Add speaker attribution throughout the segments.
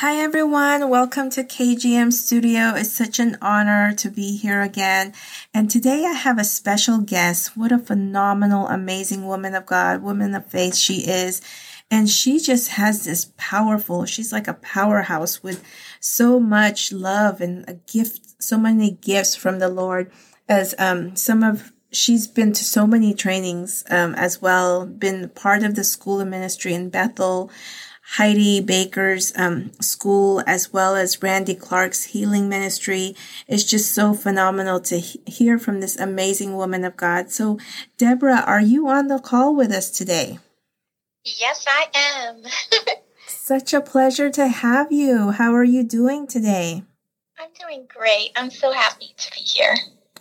Speaker 1: Hi, everyone. Welcome to KGM Studio. It's such an honor to be here again. And today I have a special guest. What a phenomenal, amazing woman of God, woman of faith she is. And she just has this powerful, she's like a powerhouse with so much love and a gift, so many gifts from the Lord. As um, some of she's been to so many trainings um, as well, been part of the school of ministry in Bethel. Heidi Baker's um, school, as well as Randy Clark's healing ministry. It's just so phenomenal to he- hear from this amazing woman of God. So, Deborah, are you on the call with us today?
Speaker 2: Yes, I am.
Speaker 1: Such a pleasure to have you. How are you doing today?
Speaker 2: I'm doing great. I'm so happy to be here.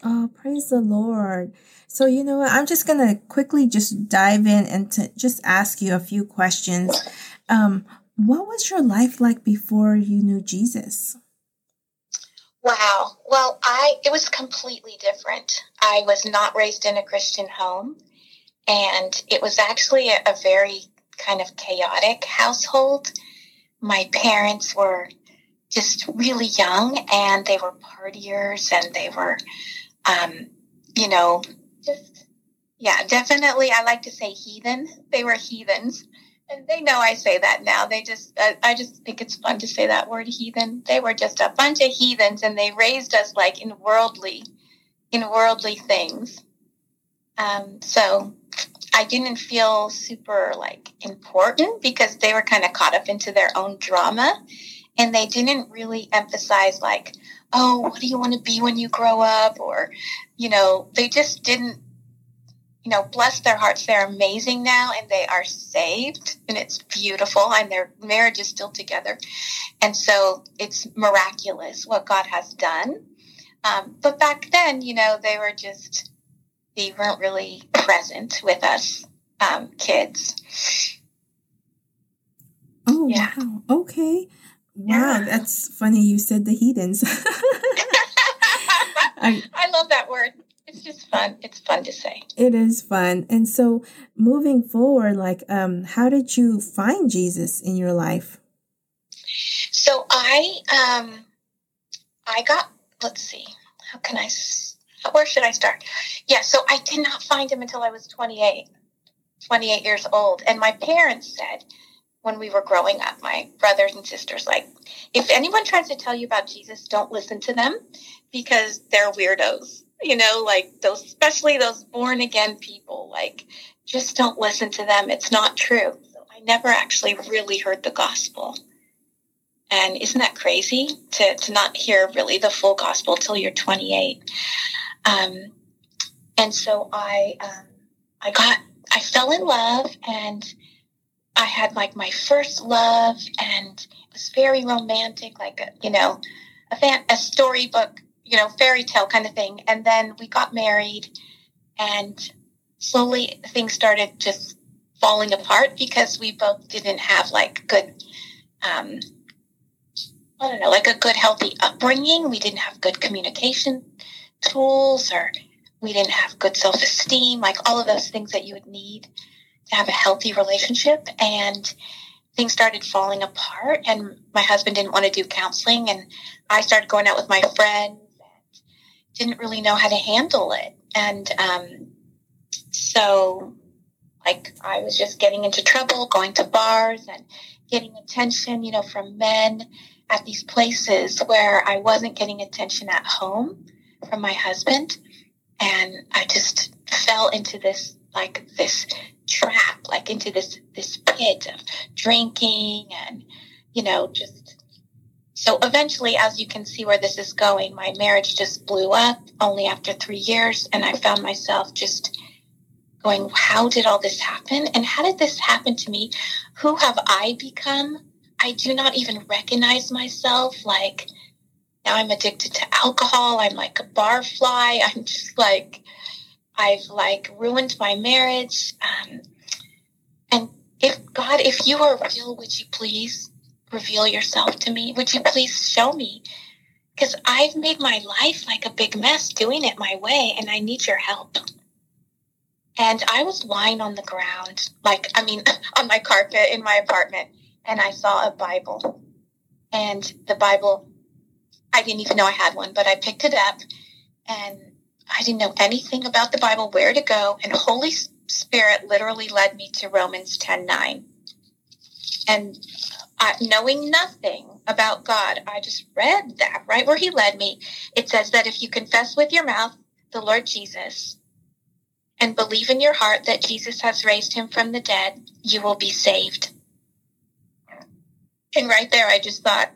Speaker 1: Oh, praise the Lord. So, you know what? I'm just going to quickly just dive in and to just ask you a few questions um, what was your life like before you knew Jesus?
Speaker 2: Wow. Well, I it was completely different. I was not raised in a Christian home, and it was actually a, a very kind of chaotic household. My parents were just really young, and they were partiers, and they were, um, you know, just yeah, definitely. I like to say heathen. They were heathens and they know I say that now. They just, I, I just think it's fun to say that word heathen. They were just a bunch of heathens and they raised us like in worldly, in worldly things. Um, so I didn't feel super like important because they were kind of caught up into their own drama and they didn't really emphasize like, oh, what do you want to be when you grow up? Or, you know, they just didn't you know, bless their hearts, they're amazing now and they are saved and it's beautiful and their marriage is still together. And so it's miraculous what God has done. Um, but back then, you know, they were just, they weren't really present with us um, kids.
Speaker 1: Oh, yeah. wow. Okay. Wow, yeah. that's funny you said the heathens.
Speaker 2: I, I love that word it's just fun. It's fun to say.
Speaker 1: It is fun. And so moving forward, like um how did you find Jesus in your life?
Speaker 2: So I um I got let's see. How can I where should I start? Yeah, so I did not find him until I was 28. 28 years old and my parents said when we were growing up, my brothers and sisters, like, if anyone tries to tell you about Jesus, don't listen to them because they're weirdos you know, like those, especially those born again people, like just don't listen to them. It's not true. So I never actually really heard the gospel. And isn't that crazy to, to not hear really the full gospel till you're 28? Um, and so I, um, I got, I fell in love and I had like my first love and it was very romantic, like, a, you know, a fan, a storybook you know, fairy tale kind of thing. And then we got married and slowly things started just falling apart because we both didn't have like good, um, I don't know, like a good healthy upbringing. We didn't have good communication tools or we didn't have good self esteem, like all of those things that you would need to have a healthy relationship. And things started falling apart and my husband didn't want to do counseling and I started going out with my friends didn't really know how to handle it. And um, so, like, I was just getting into trouble, going to bars and getting attention, you know, from men at these places where I wasn't getting attention at home from my husband. And I just fell into this, like, this trap, like, into this, this pit of drinking and, you know, just so eventually, as you can see where this is going, my marriage just blew up only after three years. And I found myself just going, how did all this happen? And how did this happen to me? Who have I become? I do not even recognize myself. Like, now I'm addicted to alcohol. I'm like a bar fly. I'm just like, I've like ruined my marriage. Um, and if God, if you are real, would you please reveal yourself to me? Would you please show me? Because I've made my life like a big mess doing it my way, and I need your help. And I was lying on the ground, like, I mean, on my carpet in my apartment, and I saw a Bible. and the Bible. I didn't even know I had one, but I picked it up, and I didn't know anything about the Bible, where to go, and Holy Spirit literally led me to Romans ten nine, and uh, knowing nothing about God, I just read that right where He led me. It says that if you confess with your mouth the Lord Jesus and believe in your heart that Jesus has raised him from the dead, you will be saved. And right there, I just thought,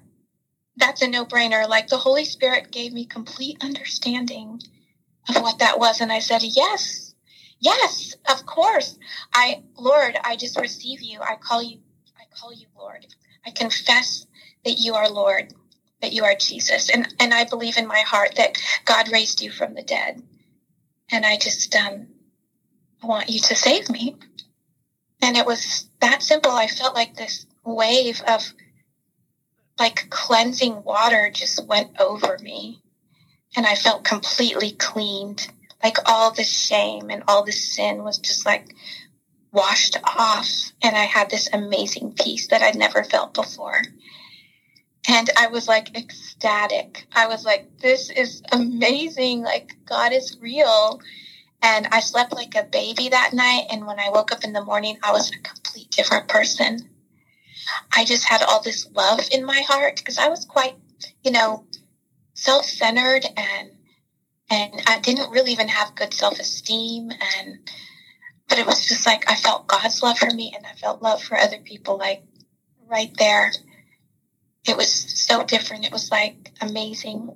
Speaker 2: that's a no brainer. Like the Holy Spirit gave me complete understanding of what that was. And I said, yes, yes, of course. I, Lord, I just receive you. I call you, I call you Lord. I confess that you are Lord, that you are Jesus. And, and I believe in my heart that God raised you from the dead. And I just, um, want you to save me. And it was that simple. I felt like this wave of like cleansing water just went over me. And I felt completely cleaned. Like all the shame and all the sin was just like washed off. And I had this amazing peace that I'd never felt before. And I was like ecstatic. I was like, this is amazing. Like, God is real. And I slept like a baby that night. And when I woke up in the morning, I was a complete different person. I just had all this love in my heart because I was quite, you know, self centered and and I didn't really even have good self esteem and but it was just like I felt God's love for me and I felt love for other people like right there. It was so different. It was like amazing.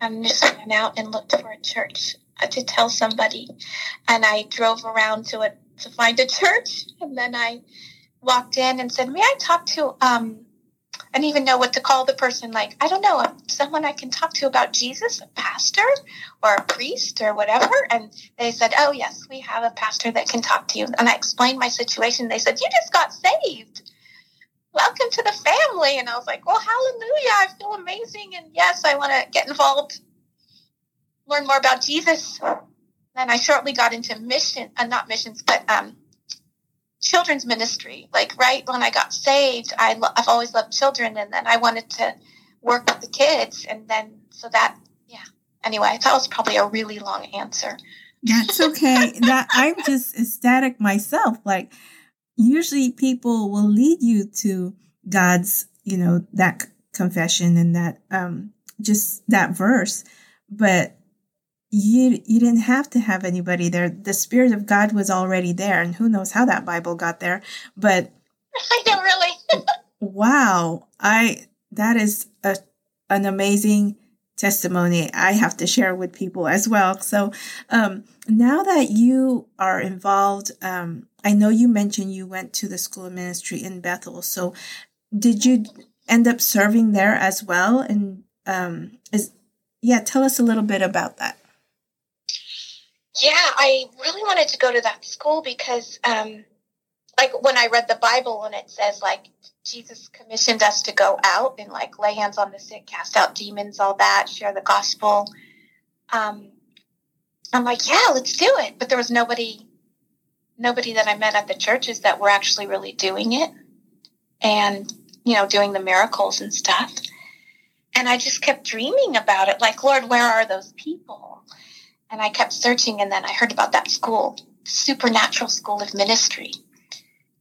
Speaker 2: I just went out and looked for a church to tell somebody. And I drove around to it to find a church. And then I walked in and said, May I talk to, um, I didn't even know what to call the person. Like, I don't know, someone I can talk to about Jesus, a pastor or a priest or whatever. And they said, Oh, yes, we have a pastor that can talk to you. And I explained my situation. They said, You just got saved. Welcome to the family. And I was like, Well, hallelujah. I feel amazing. And yes, I want to get involved learn more about Jesus. And I shortly got into mission, uh, not missions, but um, children's ministry. Like right when I got saved, I lo- I've always loved children, and then I wanted to work with the kids, and then so that yeah. Anyway, that was probably a really long answer.
Speaker 1: That's okay. that I'm just ecstatic myself. Like usually people will lead you to God's, you know, that confession and that um just that verse, but you you didn't have to have anybody there. The spirit of god was already there and who knows how that bible got there but
Speaker 2: i don't really.
Speaker 1: Wow. I that is a an amazing testimony i have to share with people as well. So um, now that you are involved um, i know you mentioned you went to the school of ministry in bethel. So did you end up serving there as well? And um, is yeah tell us a little bit about that
Speaker 2: yeah, I really wanted to go to that school because, um, like, when I read the Bible and it says, like, Jesus commissioned us to go out and, like, lay hands on the sick, cast out demons, all that, share the gospel. Um, I'm like, yeah, let's do it. But there was nobody, nobody that I met at the churches that were actually really doing it and, you know, doing the miracles and stuff. And I just kept dreaming about it. Like, Lord, where are those people? And I kept searching, and then I heard about that school, Supernatural School of Ministry.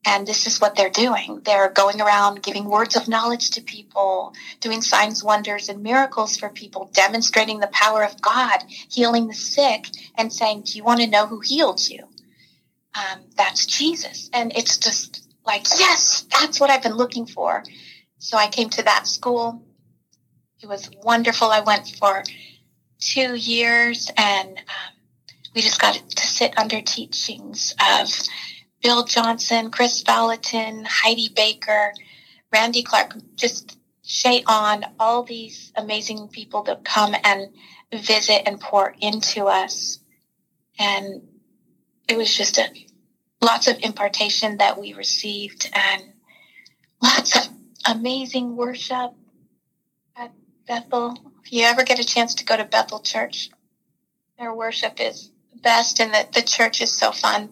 Speaker 2: And this is what they're doing. They're going around giving words of knowledge to people, doing signs, wonders, and miracles for people, demonstrating the power of God, healing the sick, and saying, Do you want to know who healed you? Um, that's Jesus. And it's just like, yes, that's what I've been looking for. So I came to that school. It was wonderful. I went for two years, and um, we just got to sit under teachings of Bill Johnson, Kris Vallotton, Heidi Baker, Randy Clark, just Shay on, all these amazing people that come and visit and pour into us. And it was just a lots of impartation that we received and lots of amazing worship Bethel if you ever get a chance to go to Bethel Church, their worship is best and the, the church is so fun.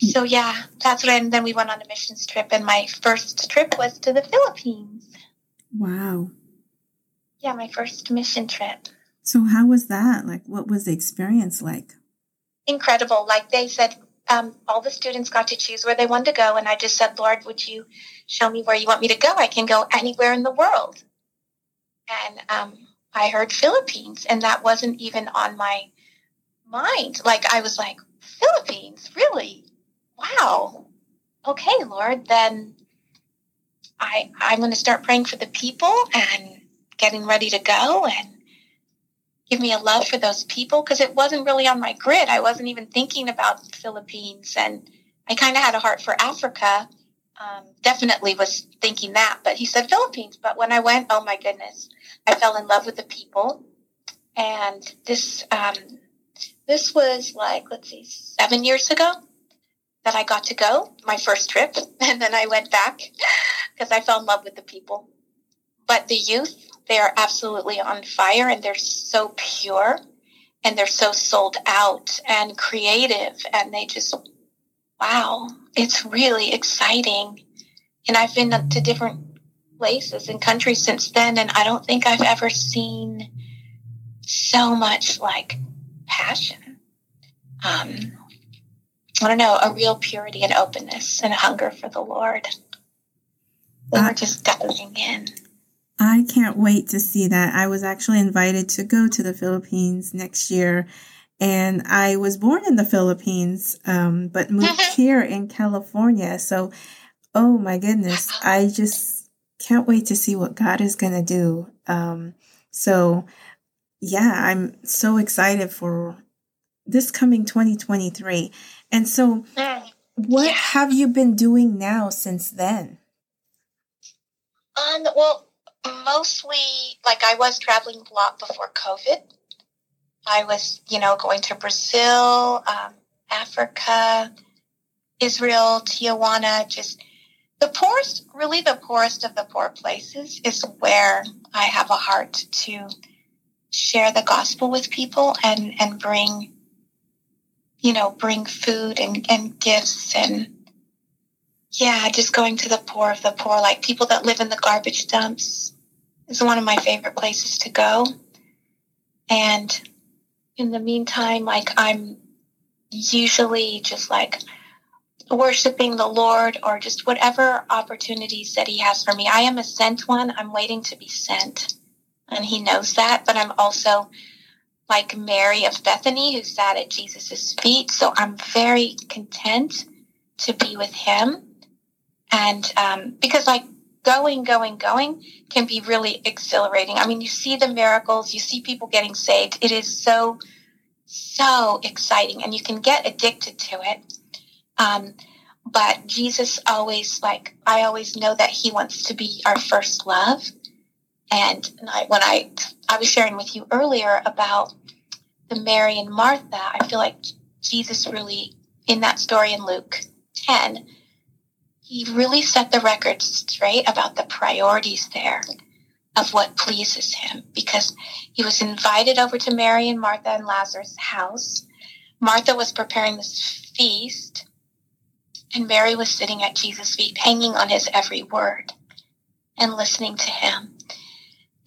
Speaker 2: So yeah, that's what. I, and then we went on a missions trip, and my first trip was to the Philippines.
Speaker 1: Wow.
Speaker 2: Yeah, my first mission trip.
Speaker 1: So how was that? Like, what was the experience like?
Speaker 2: Incredible. Like they said, um, all the students got to choose where they wanted to go, and I just said, Lord, would you show me where you want me to go? I can go anywhere in the world. And um, I heard Philippines, and that wasn't even on my mind. Like I was like, Philippines, really? Wow. Okay, Lord, then I I'm going to start praying for the people and getting ready to go and give me a love for those people because it wasn't really on my grid. I wasn't even thinking about Philippines and I kind of had a heart for Africa. Um, definitely was thinking that, but he said Philippines. But when I went, oh my goodness, I fell in love with the people. And this, um, this was like, let's see, seven years ago that I got to go, my first trip. And then I went back because I fell in love with the people. But the youth, they are absolutely on fire and they're so pure and they're so sold out and creative and they just, wow, it's really exciting. And I've been to different places and countries since then, and I don't think I've ever seen so much like passion. Um, I don't know, a real purity and openness and hunger for the Lord. They were just diving in.
Speaker 1: I can't wait to see that. I was actually invited to go to the Philippines next year. And I was born in the Philippines, um, but moved here in California. So, oh my goodness, I just can't wait to see what God is going to do. Um, so, yeah, I'm so excited for this coming 2023. And so, what have you been doing now since then?
Speaker 2: Um, well, mostly like I was traveling a lot before COVID. I was, you know, going to Brazil, um, Africa, Israel, Tijuana, just the poorest, really the poorest of the poor places is where I have a heart to share the gospel with people and, and bring, you know, bring food and, and gifts and yeah, just going to the poor of the poor, like people that live in the garbage dumps is one of my favorite places to go. And in the meantime, like I'm usually just like worshiping the Lord or just whatever opportunities that He has for me. I am a sent one. I'm waiting to be sent. And He knows that. But I'm also like Mary of Bethany who sat at Jesus' feet. So I'm very content to be with Him and um, because like going, going, going can be really exhilarating. I mean, you see the miracles, you see people getting saved. It is so, so exciting, and you can get addicted to it. Um, but Jesus always, like, I always know that He wants to be our first love. And when I, I was sharing with you earlier about the Mary and Martha, I feel like Jesus really, in that story in Luke 10, he really set the record straight about the priorities there of what pleases him because he was invited over to Mary and Martha and Lazarus' house. Martha was preparing this feast, and Mary was sitting at Jesus' feet, hanging on his every word and listening to him.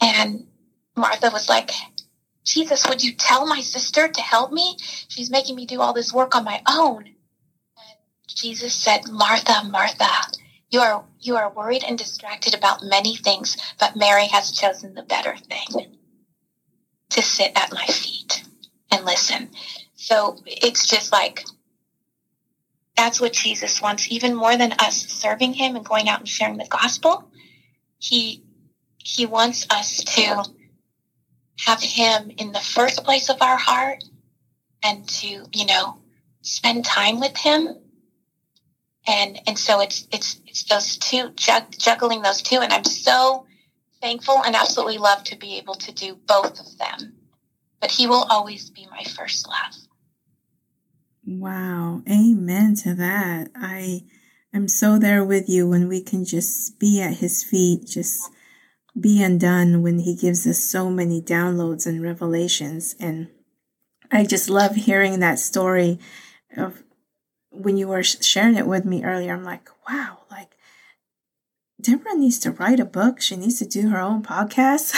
Speaker 2: And Martha was like, Jesus, would you tell my sister to help me? She's making me do all this work on my own. Jesus said, Martha, Martha, you are, you are worried and distracted about many things, but Mary has chosen the better thing to sit at my feet and listen. So it's just like, that's what Jesus wants, even more than us serving him and going out and sharing the gospel. He, he wants us to have him in the first place of our heart and to, you know, spend time with him and and so it's it's it's those two juggling those two. And i'm so thankful and absolutely love to be able to do both of them. But he will always be my first love.
Speaker 1: Wow. Amen to that. I am so there with you when we can just be at his feet just be undone when he gives us so many downloads and revelations. And i just love hearing that story of when you were sharing it with me earlier, I'm like, wow, like Deborah needs to write a book. She needs to do her own podcast.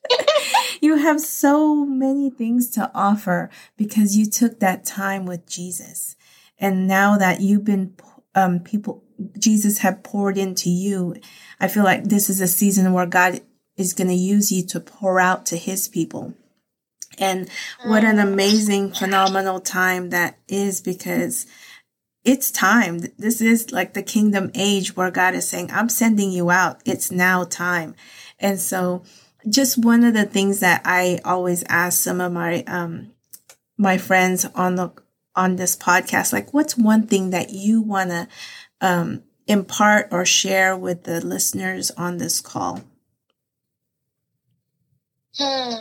Speaker 1: you have so many things to offer because you took that time with Jesus. And now that you've been, um, people, Jesus have poured into you, I feel like this is a season where God is going to use you to pour out to his people. And what an mm. amazing, phenomenal time that is because it's time. This is like the kingdom age where God is saying, I'm sending you out. It's now time. And so just one of the things that I always ask some of my, um, my friends on the, on this podcast, like what's one thing that you want to, um, impart or share with the listeners on this call?
Speaker 2: Hmm.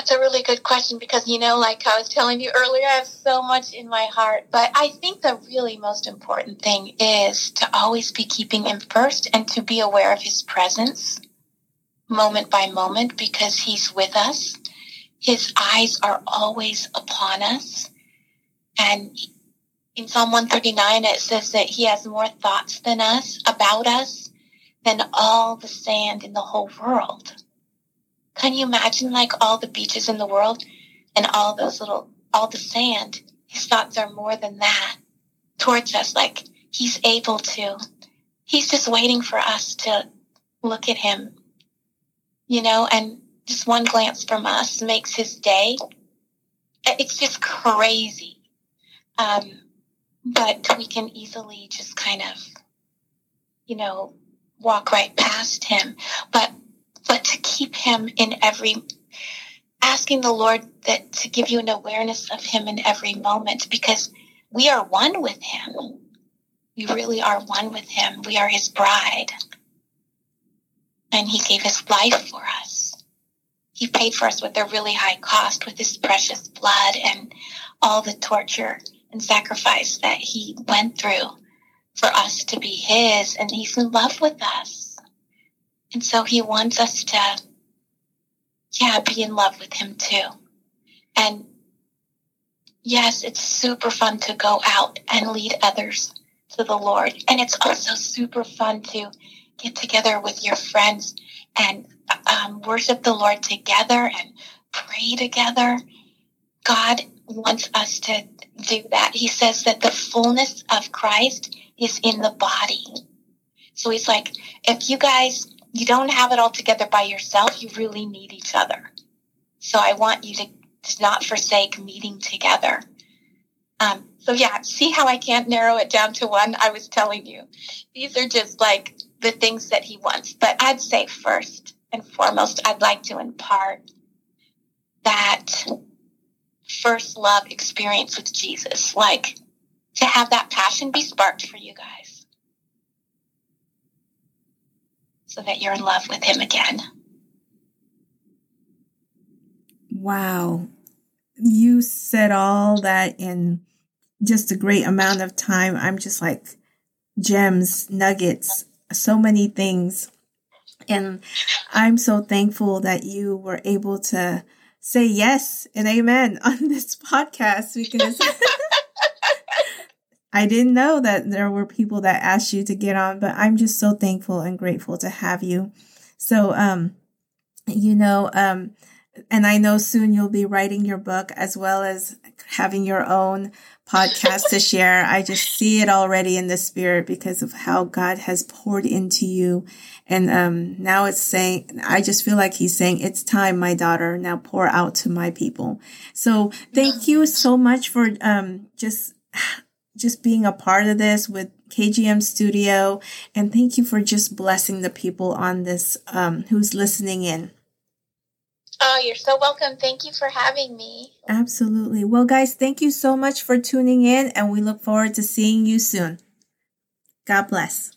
Speaker 2: That's a really good question because, you know, like I was telling you earlier, I have so much in my heart. But I think the really most important thing is to always be keeping Him first and to be aware of His presence moment by moment because He's with us. His eyes are always upon us. And in Psalm 139, it says that He has more thoughts than us, about us, than all the sand in the whole world. Can you imagine like all the beaches in the world and all those little, all the sand? His thoughts are more than that towards us. Like he's able to, he's just waiting for us to look at him, you know, and just one glance from us makes his day. It's just crazy. Um, but we can easily just kind of, you know, walk right past him. But but to keep him in every asking the Lord that to give you an awareness of him in every moment because we are one with him. We really are one with him. We are his bride. And he gave his life for us. He paid for us with a really high cost with his precious blood and all the torture and sacrifice that he went through for us to be his. And he's in love with us. And so he wants us to, yeah, be in love with him too. And yes, it's super fun to go out and lead others to the Lord. And it's also super fun to get together with your friends and um, worship the Lord together and pray together. God wants us to do that. He says that the fullness of Christ is in the body. So he's like, if you guys you don't have it all together by yourself. You really need each other. So I want you to, to not forsake meeting together. Um, so yeah, see how I can't narrow it down to one? I was telling you, these are just like the things that he wants. But I'd say first and foremost, I'd like to impart that first love experience with Jesus, like to have that passion be sparked for you guys so that you're in love with him again.
Speaker 1: Wow. You said all that in just a great amount of time. I'm just like gems, nuggets, so many things. And I'm so thankful that you were able to say yes and amen on this podcast because I didn't know that there were people that asked you to get on, but I'm just so thankful and grateful to have you. So, um, you know, um, and I know soon you'll be writing your book as well as having your own podcast to share. I just see it already in the spirit because of how God has poured into you. And, um, now it's saying, I just feel like he's saying, it's time, my daughter, now pour out to my people. So thank you so much for, um, just just being a part of this with KGM Studio. And thank you for just blessing the people on this um, who's listening in.
Speaker 2: Oh, you're so welcome. Thank you for having me.
Speaker 1: Absolutely. Well, guys, thank you so much for tuning in, and we look forward to seeing you soon. God bless.